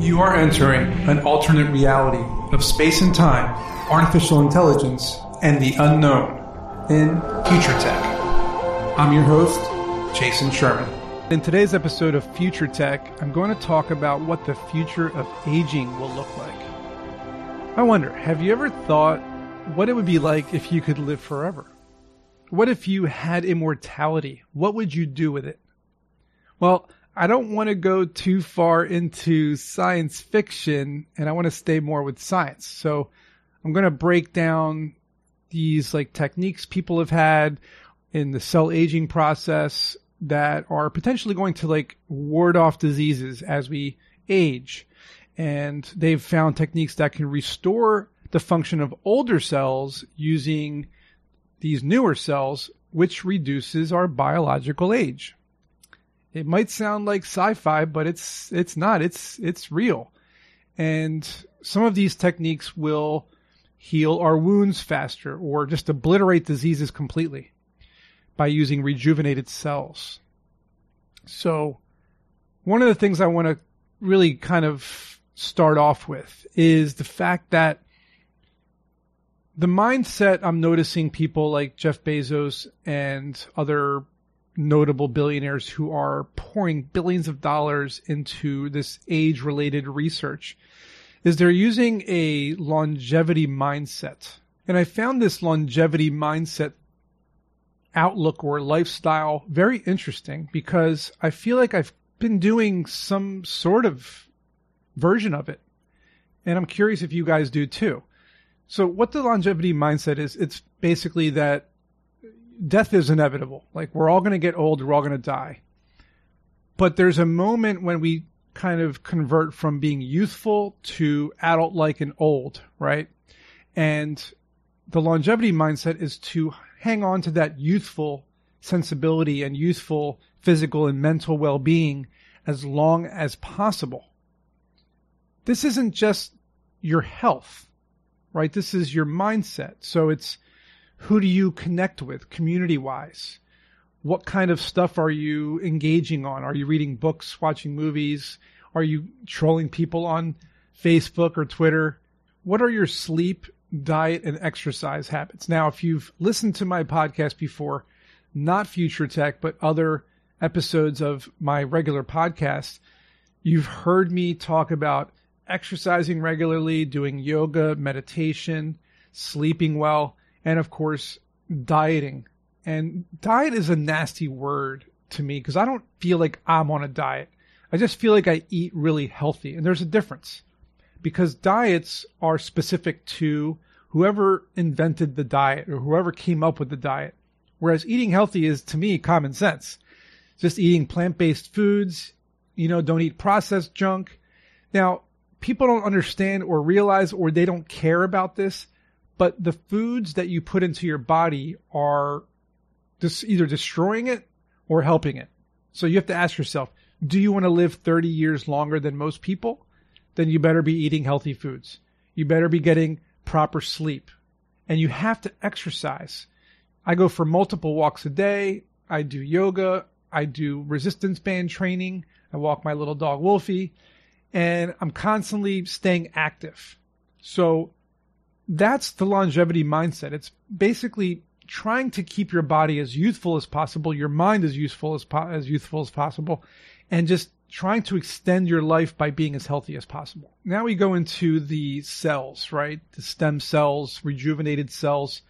You are entering an alternate reality of space and time, artificial intelligence, and the unknown in Future Tech. I'm your host, Jason Sherman. In today's episode of Future Tech, I'm going to talk about what the future of aging will look like. I wonder, have you ever thought what it would be like if you could live forever? What if you had immortality? What would you do with it? Well, I don't want to go too far into science fiction and I want to stay more with science. So I'm going to break down these like techniques people have had in the cell aging process that are potentially going to like ward off diseases as we age. And they've found techniques that can restore the function of older cells using these newer cells, which reduces our biological age. It might sound like sci-fi, but it's it's not. It's it's real. And some of these techniques will heal our wounds faster or just obliterate diseases completely by using rejuvenated cells. So one of the things I want to really kind of start off with is the fact that the mindset I'm noticing people like Jeff Bezos and other notable billionaires who are pouring billions of dollars into this age related research is they're using a longevity mindset. And I found this longevity mindset outlook or lifestyle very interesting because I feel like I've been doing some sort of version of it. And I'm curious if you guys do too. So what the longevity mindset is, it's basically that death is inevitable. Like we're all going to get old, we're all going to die. But there's a moment when we kind of convert from being youthful to adult like and old, right? And the longevity mindset is to hang on to that youthful sensibility and youthful physical and mental well-being as long as possible. This isn't just your health, right? This is your mindset. So it's who do you connect with community wise? What kind of stuff are you engaging on? Are you reading books, watching movies? Are you trolling people on Facebook or Twitter? What are your sleep, diet, and exercise habits? Now, if you've listened to my podcast before, not Future Tech, but other episodes of my regular podcast, you've heard me talk about exercising regularly, doing yoga, meditation, sleeping well and of course dieting. And diet is a nasty word to me because I don't feel like I'm on a diet. I just feel like I eat really healthy. And there's a difference because diets are specific to whoever invented the diet or whoever came up with the diet. Whereas eating healthy is to me common sense. Just eating plant-based foods, you know, don't eat processed junk. Now, people don't understand or realize or they don't care about this but the foods that you put into your body are just either destroying it or helping it. So you have to ask yourself, do you want to live 30 years longer than most people? Then you better be eating healthy foods. You better be getting proper sleep and you have to exercise. I go for multiple walks a day. I do yoga. I do resistance band training. I walk my little dog Wolfie and I'm constantly staying active. So that's the longevity mindset. It's basically trying to keep your body as youthful as possible, your mind as useful as po- as youthful as possible, and just trying to extend your life by being as healthy as possible. Now we go into the cells, right? The stem cells, rejuvenated cells.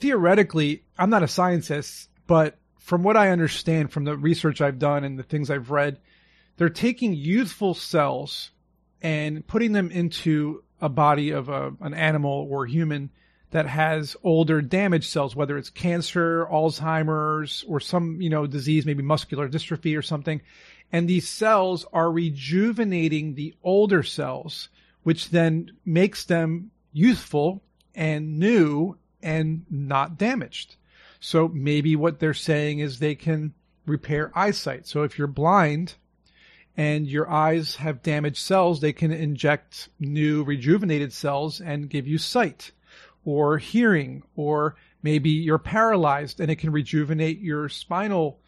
Theoretically, I'm not a scientist, but from what I understand from the research I've done and the things I've read, they're taking youthful cells and putting them into a body of a, an animal or human that has older damaged cells, whether it's cancer, Alzheimer's, or some, you know, disease, maybe muscular dystrophy or something. And these cells are rejuvenating the older cells, which then makes them youthful and new and not damaged. So maybe what they're saying is they can repair eyesight. So if you're blind, and your eyes have damaged cells, they can inject new rejuvenated cells and give you sight or hearing, or maybe you're paralyzed and it can rejuvenate your spinal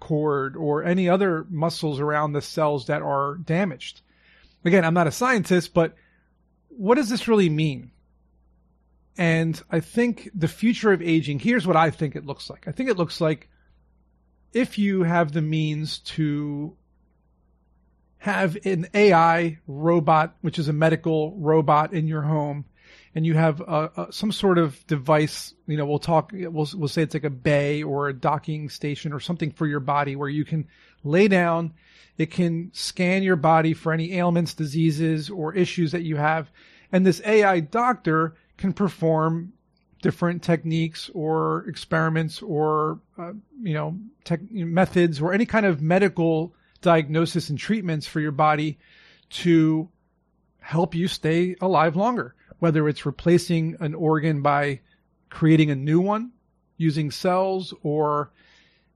cord or any other muscles around the cells that are damaged. Again, I'm not a scientist, but what does this really mean? And I think the future of aging, here's what I think it looks like. I think it looks like if you have the means to have an AI robot, which is a medical robot in your home, and you have some sort of device, you know, we'll talk, we'll, we'll say it's like a bay or a docking station or something for your body where you can lay down. It can scan your body for any ailments, diseases, or issues that you have. And this AI doctor can perform different techniques or experiments or, uh, you know, tech, methods or any kind of medical diagnosis and treatments for your body to help you stay alive longer whether it's replacing an organ by creating a new one using cells or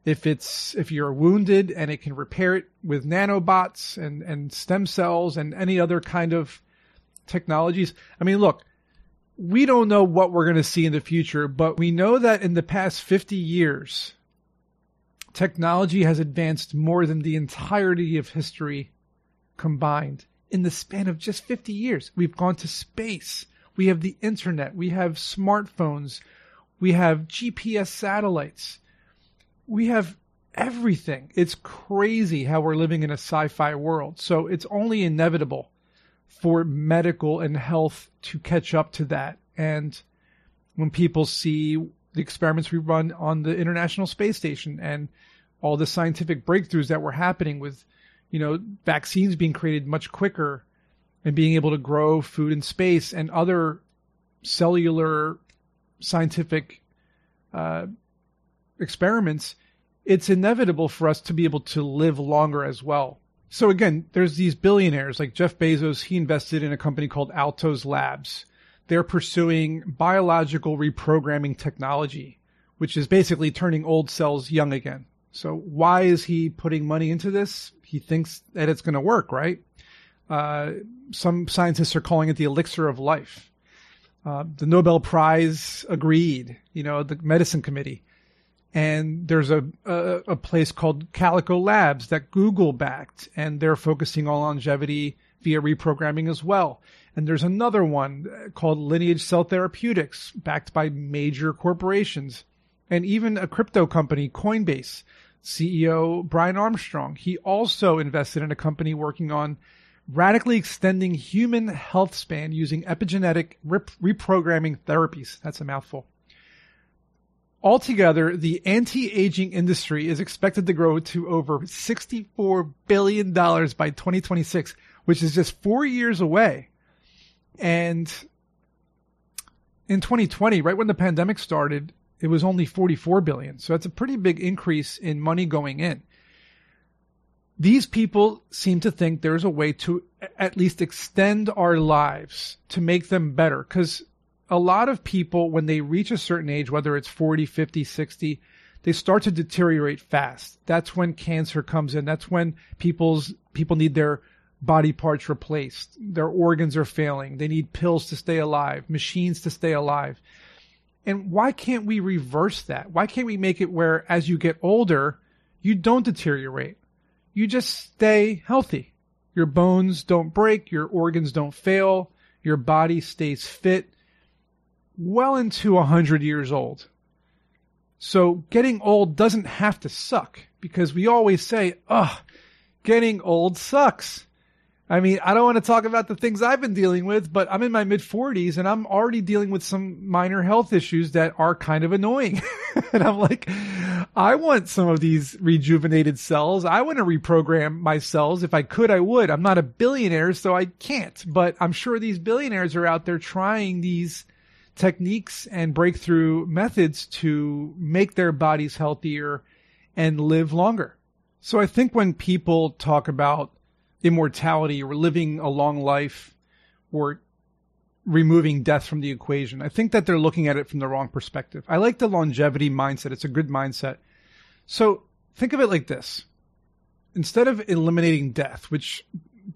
if it's if you're wounded and it can repair it with nanobots and and stem cells and any other kind of technologies. I mean look we don't know what we're going to see in the future but we know that in the past 50 years technology has advanced more than the entirety of history combined in the span of just 50 years we've gone to space we have the internet. We have smartphones. We have GPS satellites. We have everything. It's crazy how we're living in a sci-fi world. So it's only inevitable for medical and health to catch up to that. And when people see the experiments we run on the International Space Station and all the scientific breakthroughs that were happening with, you know, vaccines being created much quicker and being able to grow food in space and other cellular scientific uh, experiments, it's inevitable for us to be able to live longer as well. So again, there's these billionaires like Jeff Bezos. He invested in a company called Altos Labs. They're pursuing biological reprogramming technology, which is basically turning old cells young again. So why is he putting money into this? He thinks that it's going to work, right? Uh, some scientists are calling it the elixir of life. Uh, the Nobel Prize agreed, you know, the medicine committee. And there's a, a, a place called Calico Labs that Google backed, and they're focusing on longevity via reprogramming as well. And there's another one called Lineage Cell Therapeutics, backed by major corporations. And even a crypto company, Coinbase, CEO Brian Armstrong, he also invested in a company working on radically extending human health span using epigenetic rep- reprogramming therapies. That's a mouthful. Altogether, the anti-aging industry is expected to grow to over $64 billion by 2026, which is just four years away. And in 2020, right when the pandemic started, it was only 44 billion. So that's a pretty big increase in money going in these people seem to think there's a way to at least extend our lives to make them better. Cause a lot of people, when they reach a certain age, whether it's 40, 50, 60, they start to deteriorate fast. That's when cancer comes in. That's when people's, people need their body parts replaced. Their organs are failing. They need pills to stay alive, machines to stay alive. And why can't we reverse that? Why can't we make it where as you get older, you don't deteriorate? you just stay healthy. Your bones don't break, your organs don't fail, your body stays fit well into a hundred years old. So getting old doesn't have to suck because we always say, ugh, getting old sucks. I mean, I don't want to talk about the things I've been dealing with, but I'm in my mid 40s and I'm already dealing with some minor health issues that are kind of annoying. and I'm like, I want some of these rejuvenated cells. I want to reprogram my cells. If I could, I would. I'm not a billionaire, so I can't, but I'm sure these billionaires are out there trying these techniques and breakthrough methods to make their bodies healthier and live longer. So I think when people talk about immortality or living a long life or removing death from the equation. I think that they're looking at it from the wrong perspective. I like the longevity mindset. It's a good mindset. So think of it like this. Instead of eliminating death, which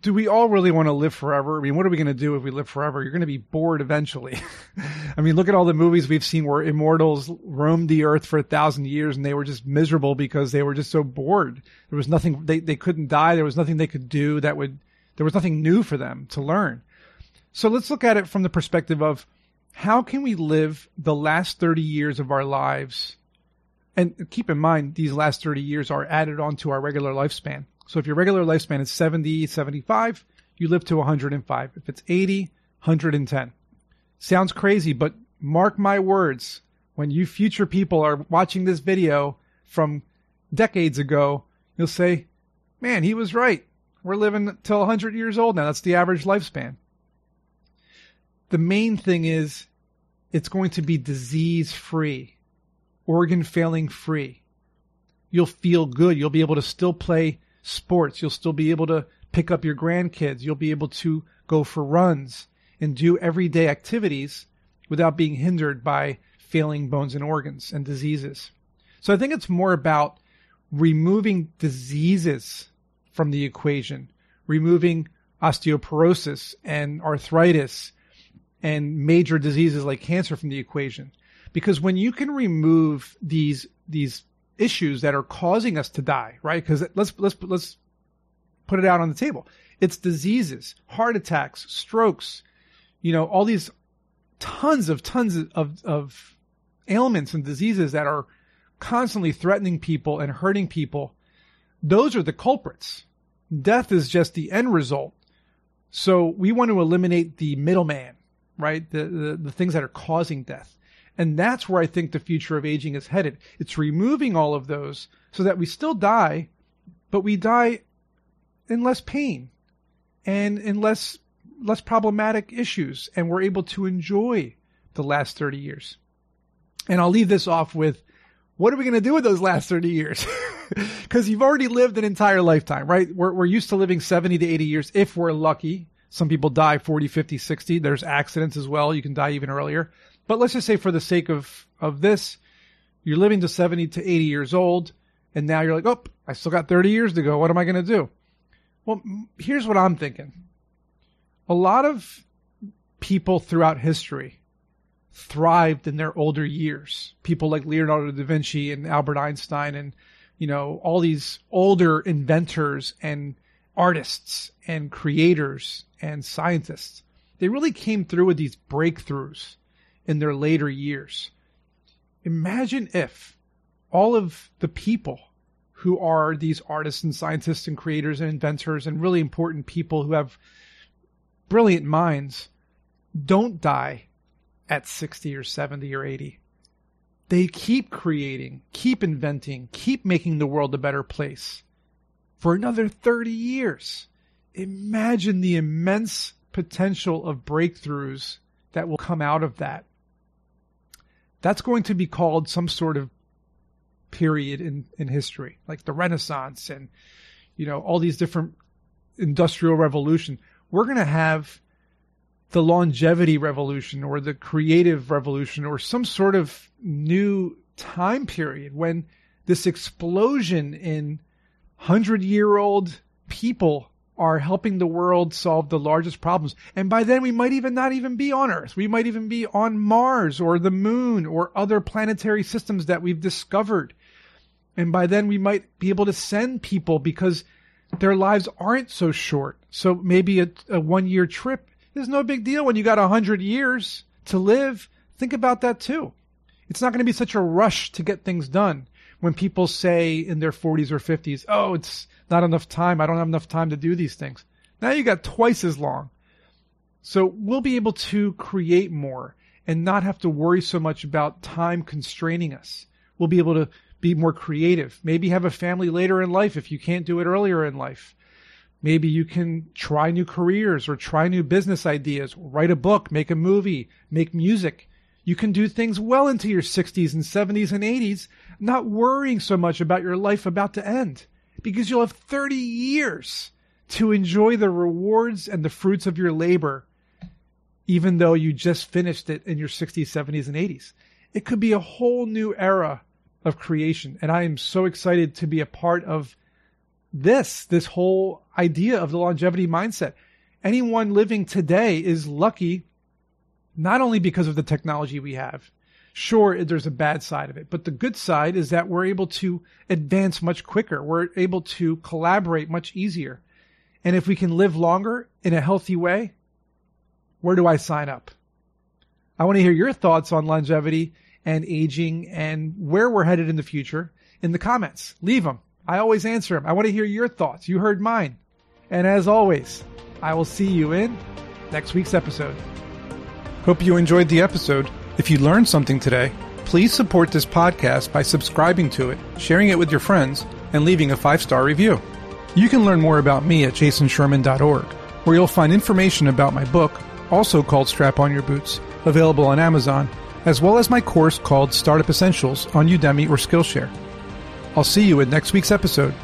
do we all really want to live forever? I mean, what are we going to do if we live forever? You're going to be bored eventually. I mean, look at all the movies we've seen where immortals roamed the earth for a thousand years and they were just miserable because they were just so bored. There was nothing, they, they couldn't die. There was nothing they could do that would, there was nothing new for them to learn. So let's look at it from the perspective of how can we live the last 30 years of our lives? And keep in mind, these last 30 years are added onto our regular lifespan. So if your regular lifespan is 70, 75, you live to 105. If it's 80, 110. Sounds crazy, but mark my words. When you future people are watching this video from decades ago, you'll say, man, he was right. We're living till 100 years old now. That's the average lifespan. The main thing is it's going to be disease free, organ failing free. You'll feel good. You'll be able to still play sports. You'll still be able to pick up your grandkids. You'll be able to go for runs and do everyday activities without being hindered by failing bones and organs and diseases. So I think it's more about removing diseases from the equation, removing osteoporosis and arthritis and major diseases like cancer from the equation. Because when you can remove these, these issues that are causing us to die, right? Because let's, let's, let's put it out on the table. It's diseases, heart attacks, strokes, you know, all these tons of tons of, of ailments and diseases that are constantly threatening people and hurting people. Those are the culprits. Death is just the end result. So we want to eliminate the middleman, right? The, the, the things that are causing death. And that's where I think the future of aging is headed. It's removing all of those so that we still die, but we die in less pain and in less less problematic issues and we're able to enjoy the last 30 years. And I'll leave this off with what are we going to do with those last 30 years? Because you've already lived an entire lifetime, right? We're, we're used to living 70 to 80 years if we're lucky. Some people die 40, 50, 60. There's accidents as well. You can die even earlier. But let's just say for the sake of, of this, you're living to 70 to 80 years old, and now you're like, oh, I still got 30 years to go. What am I going to do? Well, here's what I'm thinking. A lot of people throughout history thrived in their older years. People like Leonardo da Vinci and Albert Einstein and, you know, all these older inventors and artists and creators and scientists. They really came through with these breakthroughs in their later years. Imagine if all of the people who are these artists and scientists and creators and inventors and really important people who have brilliant minds don't die at 60 or 70 or 80. They keep creating, keep inventing, keep making the world a better place for another 30 years. Imagine the immense potential of breakthroughs that will come out of that that's going to be called some sort of period in, in history, like the Renaissance and, you know, all these different industrial revolution. We're going to have the longevity revolution or the creative revolution or some sort of new time period when this explosion in hundred year old people are helping the world solve the largest problems. And by then we might even not even be on Earth. We might even be on Mars or the moon or other planetary systems that we've discovered. And by then we might be able to send people because their lives aren't so short. So maybe a, a one year trip is no big deal when you got a hundred years to live. Think about that too. It's not going to be such a rush to get things done when people say in their 40s or 50s, oh, it's not enough time. I don't have enough time to do these things. Now you got twice as long. So we'll be able to create more and not have to worry so much about time constraining us. We'll be able to be more creative. Maybe have a family later in life if you can't do it earlier in life. Maybe you can try new careers or try new business ideas, write a book, make a movie, make music. You can do things well into your 60s and 70s and 80s, not worrying so much about your life about to end because you'll have 30 years to enjoy the rewards and the fruits of your labor, even though you just finished it in your 60s, 70s, and 80s. It could be a whole new era of creation. And I am so excited to be a part of this, this whole idea of the longevity mindset. Anyone living today is lucky not only because of the technology we have. Sure, there's a bad side of it, but the good side is that we're able to advance much quicker. We're able to collaborate much easier. And if we can live longer in a healthy way, where do I sign up? I want to hear your thoughts on longevity and aging and where we're headed in the future in the comments. Leave them. I always answer them. I want to hear your thoughts. You heard mine. And as always, I will see you in next week's episode. Hope you enjoyed the episode. If you learned something today, please support this podcast by subscribing to it, sharing it with your friends, and leaving a five star review. You can learn more about me at jasonsherman.org, where you'll find information about my book, also called Strap On Your Boots, available on Amazon, as well as my course called Startup Essentials on Udemy or Skillshare. I'll see you in next week's episode.